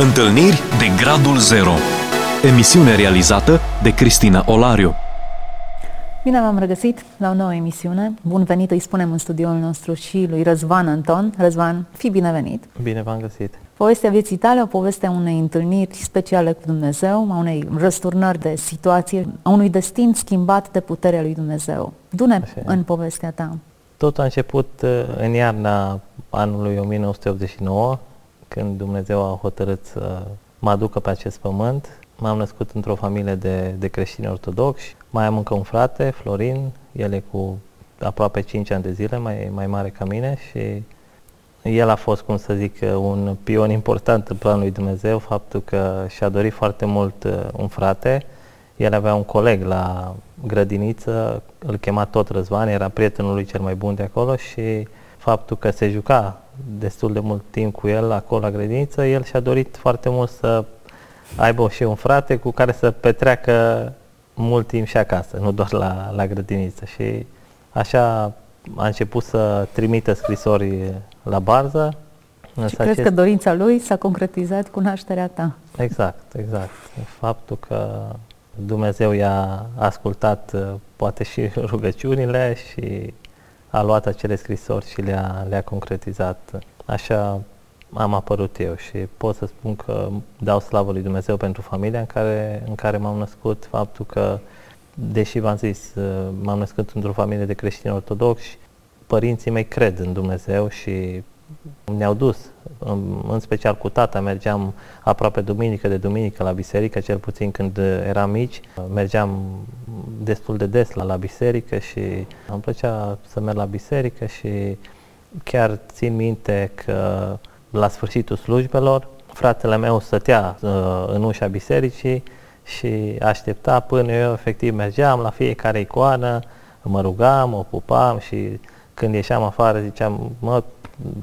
Întâlniri de Gradul Zero Emisiune realizată de Cristina Olariu Bine v-am regăsit la o nouă emisiune. Bun venit, îi spunem în studioul nostru și lui Răzvan Anton. Răzvan, fi binevenit! Bine v-am găsit! Povestea vieții tale, o poveste a unei întâlniri speciale cu Dumnezeu, a unei răsturnări de situație, a unui destin schimbat de puterea lui Dumnezeu. Dune în povestea ta. Tot a început uh, în iarna anului 1989, când Dumnezeu a hotărât să mă aducă pe acest pământ. M-am născut într-o familie de, de creștini ortodoxi. Mai am încă un frate, Florin, el e cu aproape 5 ani de zile, mai, mai mare ca mine și el a fost, cum să zic, un pion important în planul lui Dumnezeu, faptul că și-a dorit foarte mult uh, un frate. El avea un coleg la grădiniță, îl chema tot Răzvan, era prietenul lui cel mai bun de acolo și faptul că se juca destul de mult timp cu el acolo la grădiniță, el și-a dorit foarte mult să aibă și un frate cu care să petreacă mult timp și acasă, nu doar la, la grădiniță. Și așa a început să trimită scrisori la barză. Și crezi acest... că dorința lui s-a concretizat cu nașterea ta. Exact, exact. Faptul că Dumnezeu i-a ascultat poate și rugăciunile și a luat acele scrisori și le-a, le-a concretizat. Așa am apărut eu și pot să spun că dau slavă lui Dumnezeu pentru familia în care, în care m-am născut, faptul că, deși v-am zis, m-am născut într-o familie de creștini ortodoxi, părinții mei cred în Dumnezeu și ne-au dus, în, în special cu tata, mergeam aproape duminică de duminică la biserică, cel puțin când eram mici, mergeam destul de des la, la biserică și îmi plăcea să merg la biserică și chiar țin minte că la sfârșitul slujbelor fratele meu stătea uh, în ușa bisericii și aștepta până eu efectiv mergeam la fiecare icoană, mă rugam, o pupam și când ieșeam afară ziceam, mă,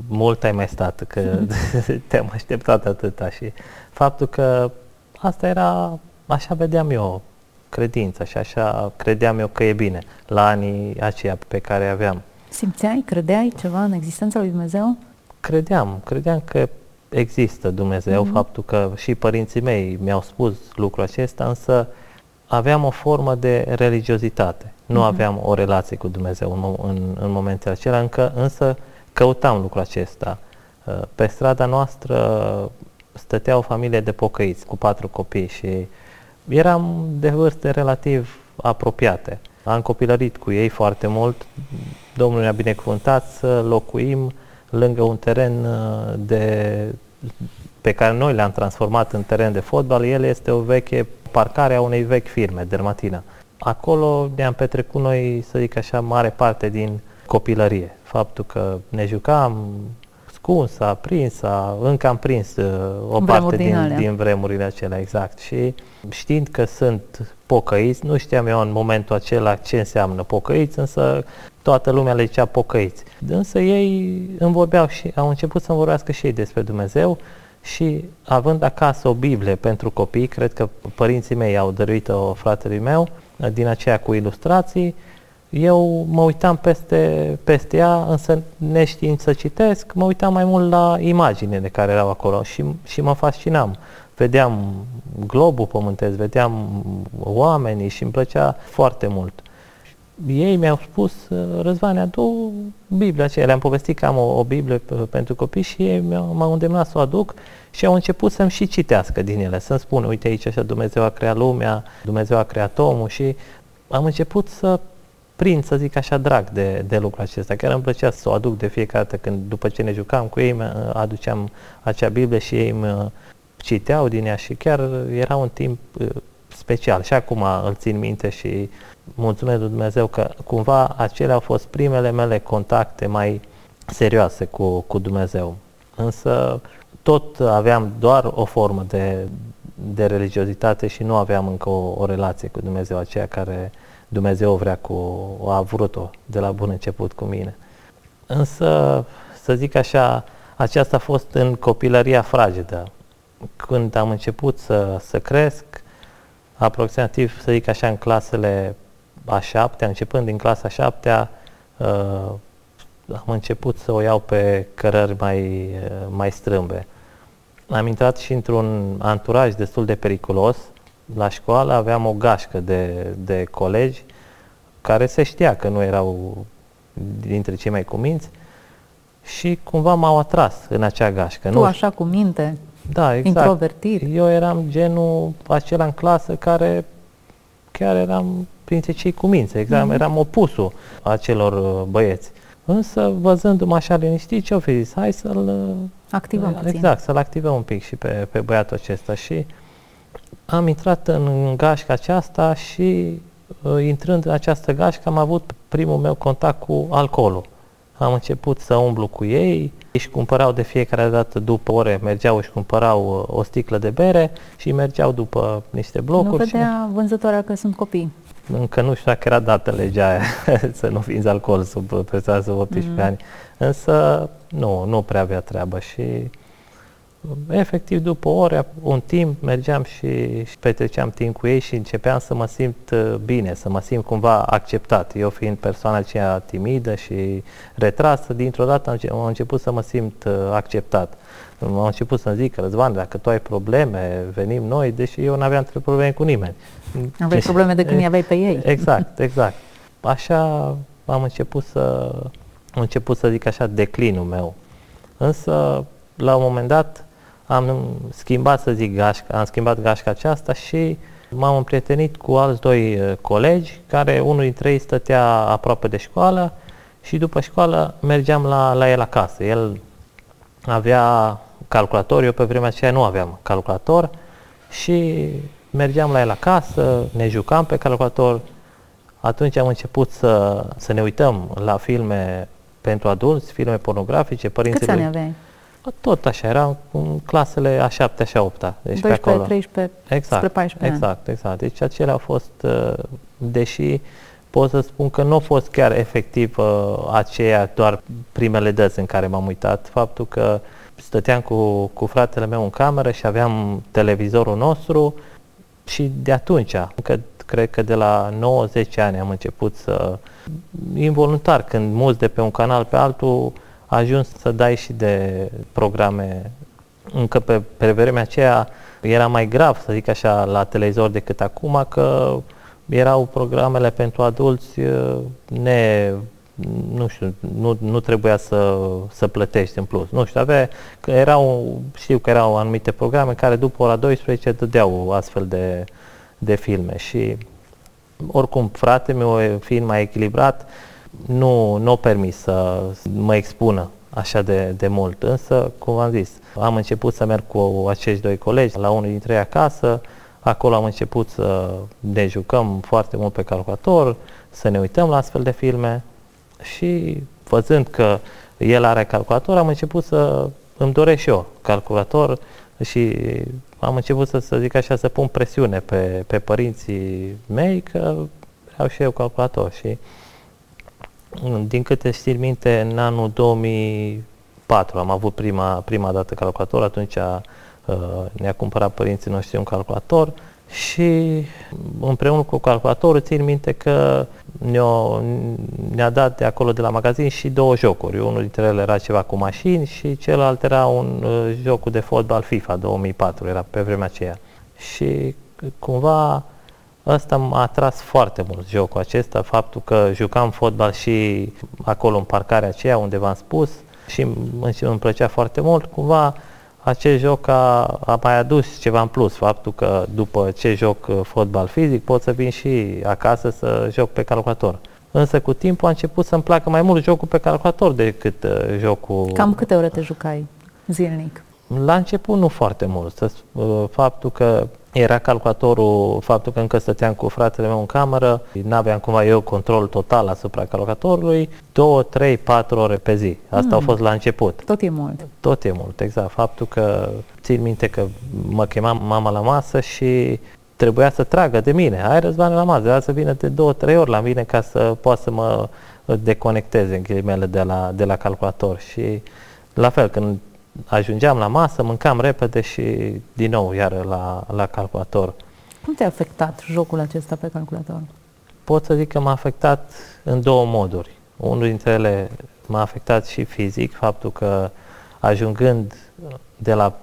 mult ai mai stat, că te-am așteptat atâta și faptul că asta era, așa vedeam eu credința și așa credeam eu că e bine la anii aceia pe care aveam. Simțeai, credeai ceva în existența lui Dumnezeu? Credeam, credeam că există Dumnezeu, mm-hmm. faptul că și părinții mei mi-au spus lucrul acesta, însă aveam o formă de religiozitate. Nu mm-hmm. aveam o relație cu Dumnezeu în, în, în momentele acelea, încă, însă căutam lucrul acesta. Uh, pe strada noastră stătea o familie de pocăiți cu patru copii și eram de vârste relativ apropiate. Am copilărit cu ei foarte mult. Domnul ne-a binecuvântat să locuim lângă un teren uh, de, pe care noi le-am transformat în teren de fotbal. El este o veche parcare a unei vechi firme, Dermatina. Acolo ne-am petrecut noi, să zic așa, mare parte din copilărie. Faptul că ne jucam scuns, prins, a, încă am prins uh, o Vremuri parte din, din, din vremurile acelea, exact. Și știind că sunt pocăiți, nu știam eu în momentul acela ce înseamnă pocăiți, însă toată lumea le zicea pocăiți. Însă ei îmi vorbeau și au început să-mi vorbească și ei despre Dumnezeu și având acasă o Biblie pentru copii, cred că părinții mei au dăruit-o fratelui meu, din aceea cu ilustrații, eu mă uitam peste, peste ea, însă neștiind să citesc, mă uitam mai mult la imaginele care erau acolo și, și mă fascinam. Vedeam globul pământesc, vedeam oamenii și îmi plăcea foarte mult. Ei mi-au spus, Răzvane, adu Biblia aceea. Le-am povestit că am o, o Biblie pentru copii și ei m-au îndemnat să o aduc și au început să-mi și citească din ele, să-mi spună, uite aici așa Dumnezeu a creat lumea, Dumnezeu a creat omul și am început să prind, să zic așa, drag de, de lucrul acesta. Chiar îmi plăcea să o aduc de fiecare dată când, după ce ne jucam cu ei, aduceam acea Biblie și ei îmi citeau din ea și chiar era un timp uh, special. Și acum îl țin minte și mulțumesc lui Dumnezeu că cumva acelea au fost primele mele contacte mai serioase cu, cu Dumnezeu. Însă tot aveam doar o formă de, de religiozitate și nu aveam încă o, o relație cu Dumnezeu, aceea care Dumnezeu vrea cu, a vrut-o de la bun început cu mine. Însă, să zic așa, aceasta a fost în copilăria fragedă. Când am început să, să cresc, aproximativ, să zic așa, în clasele a șaptea, începând din clasa a șaptea, uh, am început să o iau pe cărări mai, uh, mai strâmbe. am intrat și într-un anturaj destul de periculos. La școală aveam o gașcă de, de colegi care se știa că nu erau dintre cei mai cuminți și cumva m-au atras în acea gașcă. Tu nu așa cu minte, da, exact. introvertit. Eu eram genul acela în clasă care chiar eram printre cei cuminți, exact, mm-hmm. eram opusul acelor uh, băieți. Însă, văzându-mă așa liniștit, ce-au fi zis? Hai să-l... Uh, Activăm puțin. Exact, să-l activăm un pic și pe, pe băiatul acesta. Și am intrat în gașca aceasta și uh, intrând în această gașcă am avut primul meu contact cu alcoolul. Am început să umblu cu ei, își cumpărau de fiecare dată după ore, mergeau și cumpărau uh, o sticlă de bere și mergeau după niște blocuri. Nu vedea și... vânzătoarea că sunt copii. Încă nu știu dacă era dată legea aia, să nu vinzi alcool sub persoane sub 18 mm. ani. Însă nu, nu prea avea treabă și efectiv după ore, un timp mergeam și, și petreceam timp cu ei și începeam să mă simt uh, bine, să mă simt cumva acceptat. Eu fiind persoana aceea timidă și retrasă, dintr-o dată am început să mă simt uh, acceptat. Am început să-mi zic, Răzvan, dacă tu ai probleme, venim noi, deși eu nu aveam probleme cu nimeni. Aveai probleme de când aveai pe ei. Exact, exact. Așa am început să, am început să zic așa, declinul meu. Însă, la un moment dat, am schimbat, să zic, gașca, am schimbat gașca aceasta și m-am împrietenit cu alți doi uh, colegi, care unul dintre ei stătea aproape de școală și după școală mergeam la, la el acasă. El avea calculator, eu pe vremea aceea nu aveam calculator și mergeam la el acasă, ne jucam pe calculator. Atunci am început să, să ne uităm la filme pentru adulți, filme pornografice. Părinții Câți ani aveai? Tot așa, era în clasele a 7 a 8 -a, deci 12, pe acolo. 13, exact, spre 14 Exact, ani. exact. Deci acelea au fost, uh, deși pot să spun că nu a fost chiar efectiv uh, aceea doar primele dăți în care m-am uitat. Faptul că stăteam cu, cu fratele meu în cameră și aveam televizorul nostru și de atunci, încă cred că de la 90 ani am început să, involuntar, când mulți de pe un canal pe altul, ajuns să dai și de programe. Încă pe, pe vremea aceea era mai grav, să zic așa, la televizor decât acum, că erau programele pentru adulți uh, ne nu știu, nu, nu trebuia să, să plătești în plus. Nu știu, avea, că erau, știu că erau anumite programe care după ora 12 dădeau astfel de, de filme și oricum frate meu, fiind mai echilibrat, nu, nu o permis să mă expună așa de, de mult. Însă, cum am zis, am început să merg cu acești doi colegi la unul dintre ei acasă, acolo am început să ne jucăm foarte mult pe calculator, să ne uităm la astfel de filme și văzând că el are calculator, am început să îmi doresc și eu calculator și am început să, să zic așa, să pun presiune pe, pe părinții mei că vreau și eu calculator și din câte știi minte, în anul 2004 am avut prima, prima dată calculator, atunci uh, ne-a cumpărat părinții noștri un calculator și împreună cu calculatorul țin minte că ne-a, ne-a dat de acolo de la magazin și două jocuri. Unul dintre ele era ceva cu mașini și celălalt era un uh, joc de fotbal FIFA 2004, era pe vremea aceea. Și cumva Asta m-a atras foarte mult jocul acesta, faptul că jucam fotbal și acolo în parcarea aceea unde v-am spus și îmi plăcea foarte mult. Cumva acest joc a, a mai adus ceva în plus, faptul că după ce joc uh, fotbal fizic pot să vin și acasă să joc pe calculator. Însă cu timpul a început să-mi placă mai mult jocul pe calculator decât uh, jocul... Cam câte ore te jucai zilnic? La început nu foarte mult. Uh, faptul că era calculatorul, faptul că încă stăteam cu fratele meu în cameră, n-aveam cumva eu control total asupra calculatorului, 2, 3, 4 ore pe zi. Asta mm. a fost la început. Tot e mult. Tot e mult, exact. Faptul că țin minte că mă chema mama la masă și trebuia să tragă de mine. Hai răzvan la masă, trebuia să vină de două, trei ori la mine ca să poată să mă deconecteze în ghilimele de la, de la calculator. Și la fel, când ajungeam la masă, mâncam repede și din nou iar la, la calculator. Cum te-a afectat jocul acesta pe calculator? Pot să zic că m-a afectat în două moduri. Unul dintre ele m-a afectat și fizic, faptul că ajungând de la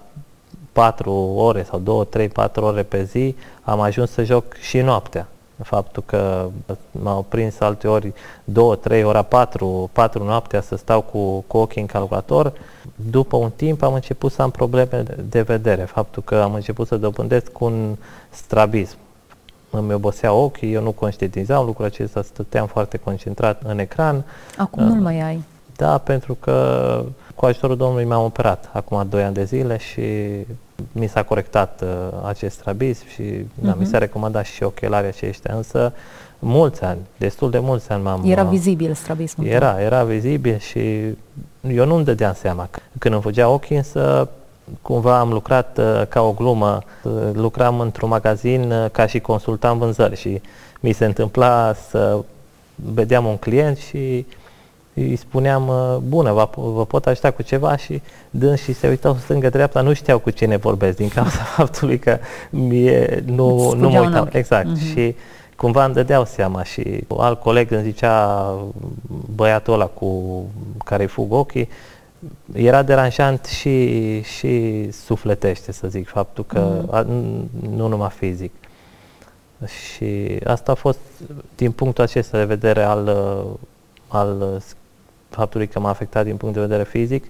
4 ore sau 2, 3, 4 ore pe zi, am ajuns să joc și noaptea. Faptul că m-au prins alte ori 2, 3, ora 4, 4 noaptea să stau cu, cu ochii în calculator, după un timp am început să am probleme de vedere. Faptul că am început să dobândesc un strabism. Îmi obosea ochii, eu nu conștientizam lucrul acesta, stăteam foarte concentrat în ecran. Acum nu mai ai. Da, pentru că cu ajutorul Domnului m-am operat acum 2 ani de zile și mi s-a corectat uh, acest strabism și uh-huh. da, mi mhm. s-a recomandat și ochelarii aceștia, însă mulți ani, destul de mulți ani m-am... Era uh, vizibil strabismul Era, era vizibil și eu nu-mi dădeam seama. Când îmi fugea ochii, însă cumva am lucrat uh, ca o glumă, uh, lucram într-un magazin uh, ca și consultant vânzări și mi se întâmpla să vedeam un client și îi spuneam, bună, vă, vă pot ajuta cu ceva și dâns și se uitau stângă-dreapta, nu știau cu cine vorbesc din cauza faptului că mie nu, nu mă uitam. Exact. Uh-huh. Și cumva îmi dădeau seama și alt coleg îmi zicea băiatul ăla cu care îi fug ochii, era deranjant și, și sufletește, să zic, faptul că mm. a, nu numai fizic. Și asta a fost din punctul acesta de vedere al, al faptului că m-a afectat din punct de vedere fizic,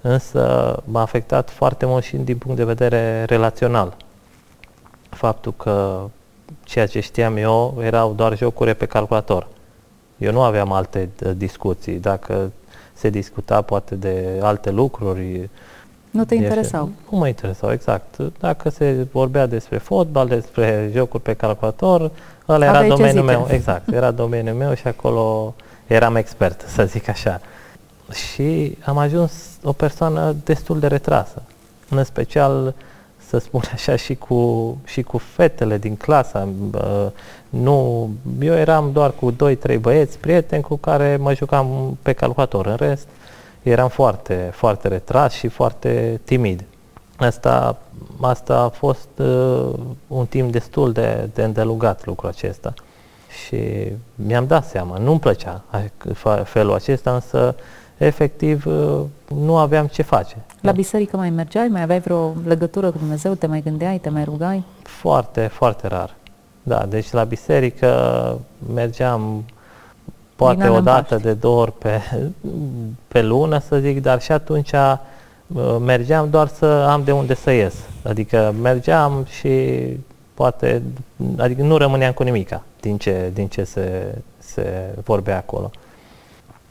însă m-a afectat foarte mult și din punct de vedere relațional. Faptul că ceea ce știam eu erau doar jocuri pe calculator. Eu nu aveam alte discuții. Dacă se discuta poate de alte lucruri. Nu te interesau? Nu mă interesau, exact. Dacă se vorbea despre fotbal, despre jocuri pe calculator, ăla era domeniul meu, exact, era domeniul meu și acolo eram expert, să zic așa. Și am ajuns o persoană destul de retrasă, în special uh, să spun așa, și cu, și cu fetele din clasa. Nu, eu eram doar cu 2-3 băieți, prieteni cu care mă jucam pe calculator. În rest, eram foarte, foarte retras și foarte timid. Asta, asta a fost uh, un timp destul de, de îndelugat lucrul acesta. Și mi-am dat seama, nu-mi plăcea felul acesta, însă efectiv uh, nu aveam ce face. La biserică mai mergeai? Mai aveai vreo legătură cu Dumnezeu? Te mai gândeai? Te mai rugai? Foarte, foarte rar. Da, deci la biserică mergeam poate o dată de două ori pe, pe lună, să zic, dar și atunci uh, mergeam doar să am de unde să ies. Adică mergeam și poate, adică nu rămâneam cu nimica din ce, din ce se, se vorbea acolo.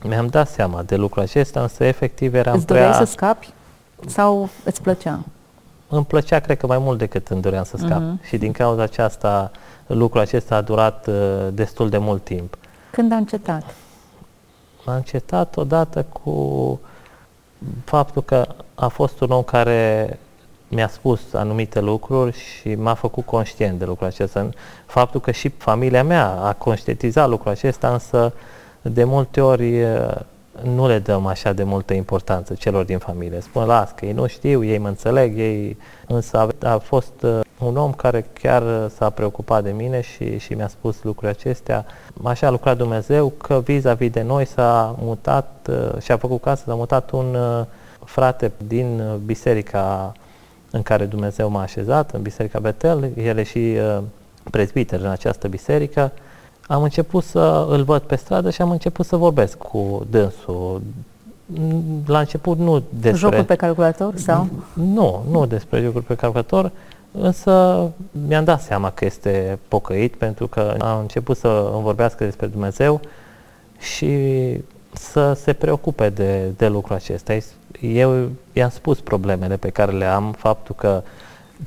Mi-am dat seama de lucrul acesta, însă efectiv eram Îți prea... să scapi sau îți plăcea? Îmi plăcea, cred că mai mult decât îmi doream să scap. Uh-huh. Și din cauza aceasta, lucrul acesta a durat uh, destul de mult timp. Când a încetat? A încetat odată cu faptul că a fost un om care mi-a spus anumite lucruri și m-a făcut conștient de lucrul acesta. Faptul că și familia mea a conștientizat lucrul acesta, însă uh, de multe ori nu le dăm așa de multă importanță celor din familie. Spun, las că ei nu știu, ei mă înțeleg, ei... Însă a, a fost un om care chiar s-a preocupat de mine și, și mi-a spus lucrurile acestea. Așa a lucrat Dumnezeu că vis-a-vis de noi s-a mutat și a făcut casă, s-a mutat un frate din biserica în care Dumnezeu m-a așezat, în biserica Betel, el e și prezbiter în această biserică am început să îl văd pe stradă și am început să vorbesc cu dânsul. La început nu despre... Jocuri pe calculator sau? Nu, nu despre jocuri pe calculator, însă mi-am dat seama că este pocăit pentru că am început să îmi vorbească despre Dumnezeu și să se preocupe de, de lucrul acesta. Eu i-am spus problemele pe care le am, faptul că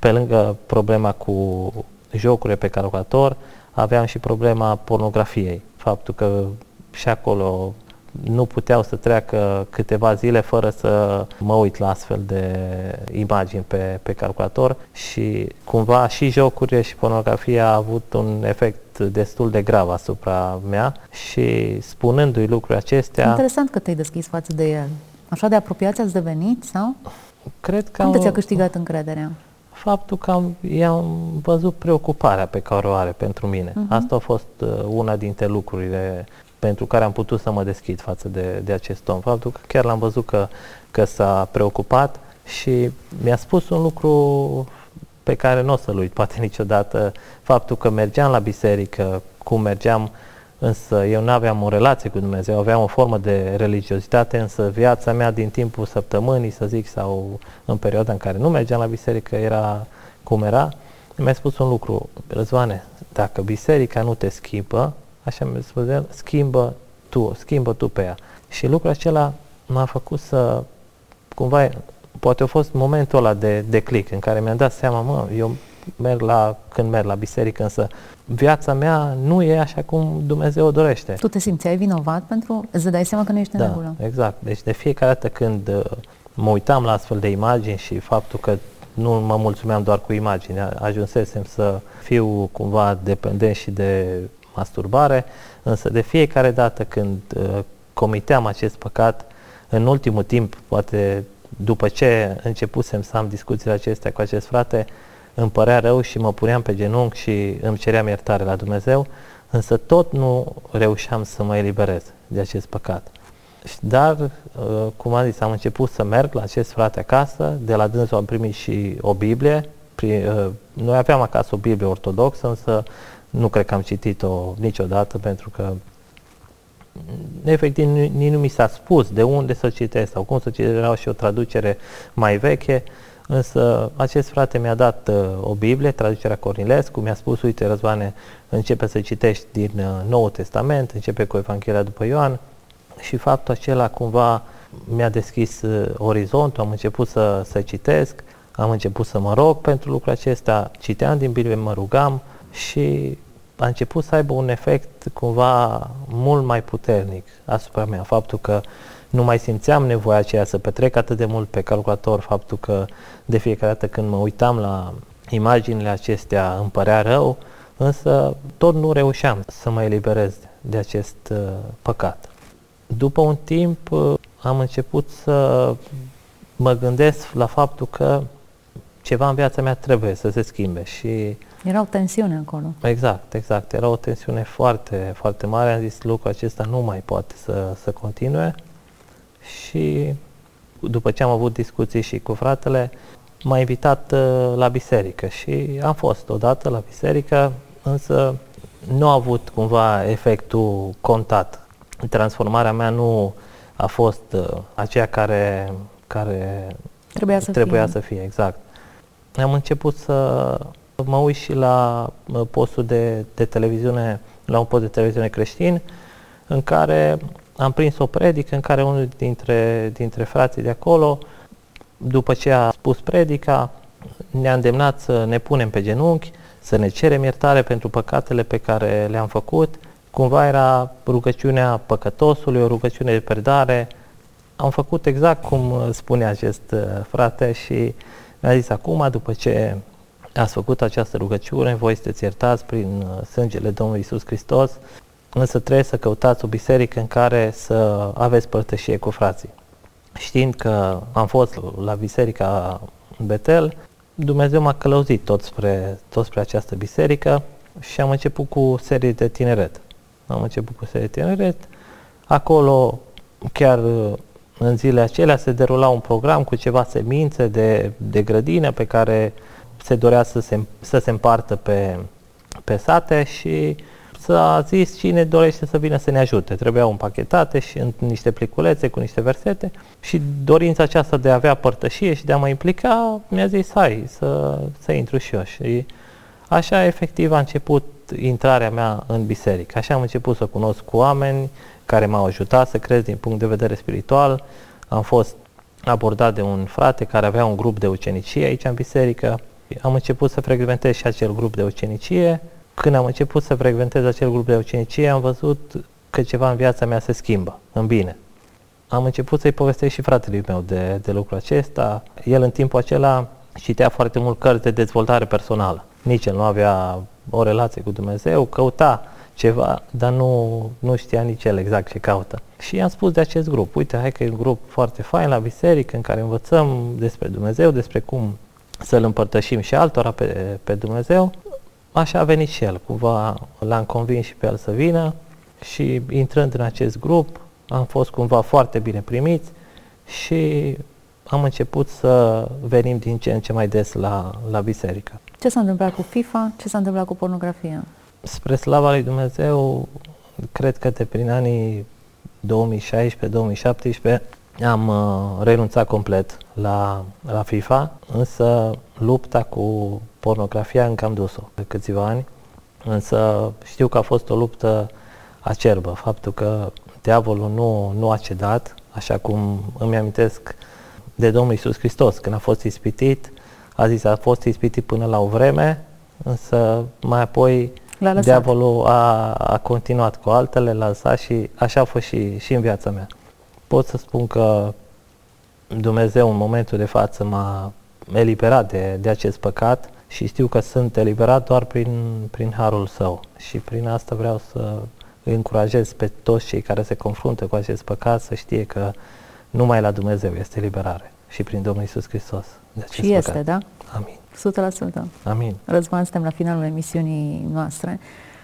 pe lângă problema cu jocurile pe calculator, aveam și problema pornografiei. Faptul că și acolo nu puteau să treacă câteva zile fără să mă uit la astfel de imagini pe, pe calculator și cumva și jocurile și pornografia a avut un efect destul de grav asupra mea și spunându-i lucrurile acestea... Interesant că te-ai deschis față de el. Așa de apropiați ați devenit sau? Cred că Cum am... ți-a câștigat încrederea? faptul că am, i-am văzut preocuparea pe care o are pentru mine. Uh-huh. Asta a fost uh, una dintre lucrurile pentru care am putut să mă deschid față de, de acest om. Faptul că chiar l-am văzut că, că s-a preocupat Și mi-a spus un lucru pe care nu o să-l uit poate niciodată, faptul că mergeam la biserică, cum mergeam, însă eu nu aveam o relație cu Dumnezeu, aveam o formă de religiozitate, însă viața mea din timpul săptămânii, să zic, sau în perioada în care nu mergeam la biserică, era cum era. Mi-a spus un lucru, Răzvane, dacă biserica nu te schimbă, așa mi-a spus el, schimbă tu, schimbă tu pe ea. Și lucrul acela m-a făcut să, cumva, poate a fost momentul ăla de, de click în care mi-am dat seama, mă, eu merg la, când merg la biserică, însă viața mea nu e așa cum Dumnezeu o dorește. Tu te simțeai vinovat pentru, îți dai seama că nu ești da, în regulă. exact. Deci de fiecare dată când uh, mă uitam la astfel de imagini și faptul că nu mă mulțumeam doar cu imagini, ajunsesem să fiu cumva dependent și de masturbare, însă de fiecare dată când uh, comiteam acest păcat, în ultimul timp, poate după ce începusem să am discuțiile acestea cu acest frate, îmi părea rău și mă puneam pe genunchi și îmi ceream iertare la Dumnezeu, însă tot nu reușeam să mă eliberez de acest păcat. Dar, uh, cum am zis, am început să merg la acest frate acasă, de la dânsul am primit și o Biblie, uh, noi aveam acasă o Biblie ortodoxă, însă nu cred că am citit-o niciodată pentru că efectiv nici nu mi s-a spus de unde să citesc sau cum să citesc, era și o traducere mai veche, însă acest frate mi-a dat uh, o Biblie, traducerea Cornilescu, mi-a spus, uite Răzvane, începe să citești din uh, Noul Testament, începe cu Evanghelia după Ioan și faptul acela cumva mi-a deschis uh, orizontul, am început să, să citesc, am început să mă rog pentru lucrul acesta, citeam din Biblie, mă rugam și a început să aibă un efect cumva mult mai puternic asupra mea. Faptul că nu mai simțeam nevoia aceea să petrec atât de mult pe calculator, faptul că de fiecare dată când mă uitam la imaginile acestea îmi părea rău, însă tot nu reușeam să mă eliberez de acest uh, păcat. După un timp uh, am început să mă gândesc la faptul că ceva în viața mea trebuie să se schimbe și era o tensiune acolo. Exact, exact. Era o tensiune foarte, foarte mare. Am zis lucrul acesta nu mai poate să, să continue și după ce am avut discuții și cu fratele, m-a invitat uh, la biserică și am fost odată la biserică, însă nu a avut cumva efectul contat. Transformarea mea nu a fost uh, aceea care, care trebuia, să, trebuia fie. să fie. Exact. Am început să Mă uit și la postul de, de televiziune, la un post de televiziune creștin, în care am prins o predică în care unul dintre, dintre frații de acolo, după ce a spus predica, ne-a îndemnat să ne punem pe genunchi, să ne cerem iertare pentru păcatele pe care le-am făcut. Cumva era rugăciunea păcătosului, o rugăciune de predare. Am făcut exact cum spunea acest uh, frate și mi-a zis acum, după ce ați făcut această rugăciune, voi sunteți iertați prin uh, sângele Domnului Isus Hristos, însă trebuie să căutați o biserică în care să aveți părtășie cu frații. Știind că am fost la biserica Betel, Dumnezeu m-a călăuzit tot spre, tot spre această biserică și am început cu serii de tineret. Am început cu serii de tineret. Acolo, chiar uh, în zilele acelea, se derula un program cu ceva semințe de, de grădină pe care se dorea să se, să se împartă pe, pe sate și s-a zis cine dorește să vină să ne ajute. Trebuiau împachetate și în niște pliculețe cu niște versete și dorința aceasta de a avea părtășie și de a mă implica mi-a zis hai să, să intru și eu. Și așa efectiv a început intrarea mea în biserică. Așa am început să cunosc cu oameni care m-au ajutat să cresc din punct de vedere spiritual. Am fost abordat de un frate care avea un grup de ucenicie aici în biserică am început să frecventez și acel grup de ucenicie. Când am început să frecventez acel grup de ucenicie, am văzut că ceva în viața mea se schimbă, în bine. Am început să-i povestesc și fratelui meu de, de lucrul acesta. El în timpul acela citea foarte mult cărți de dezvoltare personală. Nici el nu avea o relație cu Dumnezeu, căuta ceva, dar nu, nu știa nici el exact ce caută. Și i-am spus de acest grup, uite, hai că e un grup foarte fain la biserică în care învățăm despre Dumnezeu, despre cum să-L împărtășim și altora pe, pe Dumnezeu, așa a venit și el. Cumva l-am convins și pe el să vină și intrând în acest grup am fost cumva foarte bine primiți și am început să venim din ce în ce mai des la, la biserică. Ce s-a întâmplat cu FIFA? Ce s-a întâmplat cu pornografia? Spre slava lui Dumnezeu, cred că de prin anii 2016-2017 am uh, renunțat complet la, la FIFA, însă lupta cu pornografia încă am dus-o de câțiva ani, însă știu că a fost o luptă acerbă, faptul că diavolul nu, nu a cedat, așa cum îmi amintesc de Domnul Isus Hristos, când a fost ispitit, a zis a fost ispitit până la o vreme, însă mai apoi diavolul a, a continuat cu altele, l-a lăsat și așa a fost și, și în viața mea. Pot să spun că Dumnezeu în momentul de față m-a eliberat de, de acest păcat și știu că sunt eliberat doar prin, prin harul său și prin asta vreau să îi încurajez pe toți cei care se confruntă cu acest păcat să știe că numai la Dumnezeu este liberare și prin Domnul Isus Hristos. De acest și este, da? Amin. 100%. Amin. Răzvan, suntem la finalul emisiunii noastre.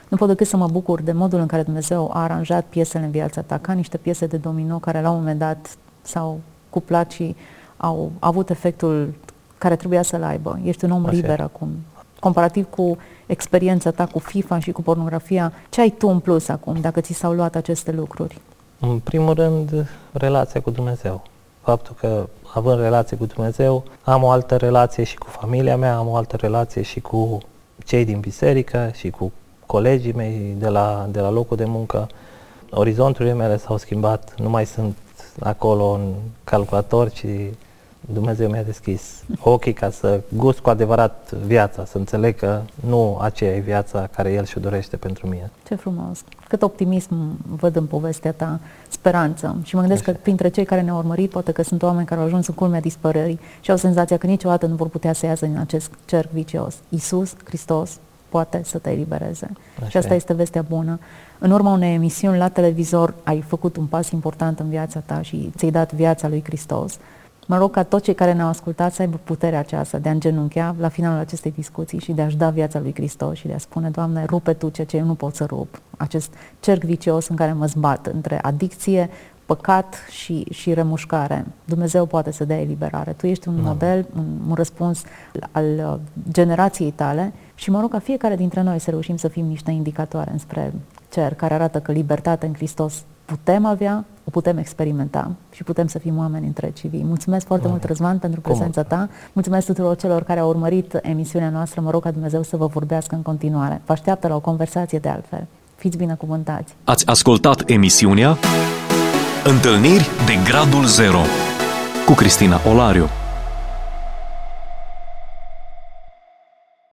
Nu pot decât să mă bucur de modul în care Dumnezeu a aranjat piesele în viața ta, ca niște piese de domino care la un moment dat s-au cuplat și au avut efectul care trebuia să-l aibă. Ești un om Așa. liber acum. Comparativ cu experiența ta cu FIFA și cu pornografia, ce ai tu în plus acum, dacă ți s-au luat aceste lucruri? În primul rând, relația cu Dumnezeu. Faptul că, având relație cu Dumnezeu, am o altă relație și cu familia mea, am o altă relație și cu cei din biserică și cu colegii mei de la, de la locul de muncă. Orizonturile mele s-au schimbat, nu mai sunt acolo în calculator, ci Dumnezeu mi-a deschis ochii ca să gust cu adevărat viața, să înțeleg că nu aceea e viața care El și-o dorește pentru mine. Ce frumos! Cât optimism văd în povestea ta, speranță. Și mă gândesc Așa. că printre cei care ne-au urmărit, poate că sunt oameni care au ajuns în culmea dispărării și au senzația că niciodată nu vor putea să iasă din acest cerc vicios. Iisus Hristos poate să te elibereze. Așa. Și asta este vestea bună. În urma unei emisiuni la televizor ai făcut un pas important în viața ta și ți-ai dat viața lui Hristos. Mă rog ca toți cei care ne-au ascultat să aibă puterea aceasta de a îngenunchea la finalul acestei discuții și de a-și da viața lui Hristos și de a spune, Doamne, rupe Tu ceea ce eu nu pot să rup. Acest cerc vicios în care mă zbat între adicție, păcat și, și remușcare. Dumnezeu poate să dea eliberare. Tu ești un da. model, un, un răspuns al uh, generației tale și mă rog ca fiecare dintre noi să reușim să fim niște indicatoare înspre cer care arată că libertatea în Hristos putem avea, o putem experimenta și putem să fim oameni întregi vii. Mulțumesc foarte Bun. mult, Răzvan, pentru prezența ta. Mulțumesc tuturor celor care au urmărit emisiunea noastră. Mă rog ca Dumnezeu să vă vorbească în continuare. Vă așteaptă la o conversație de altfel. Fiți binecuvântați! Ați ascultat emisiunea Întâlniri de Gradul Zero cu Cristina Olariu.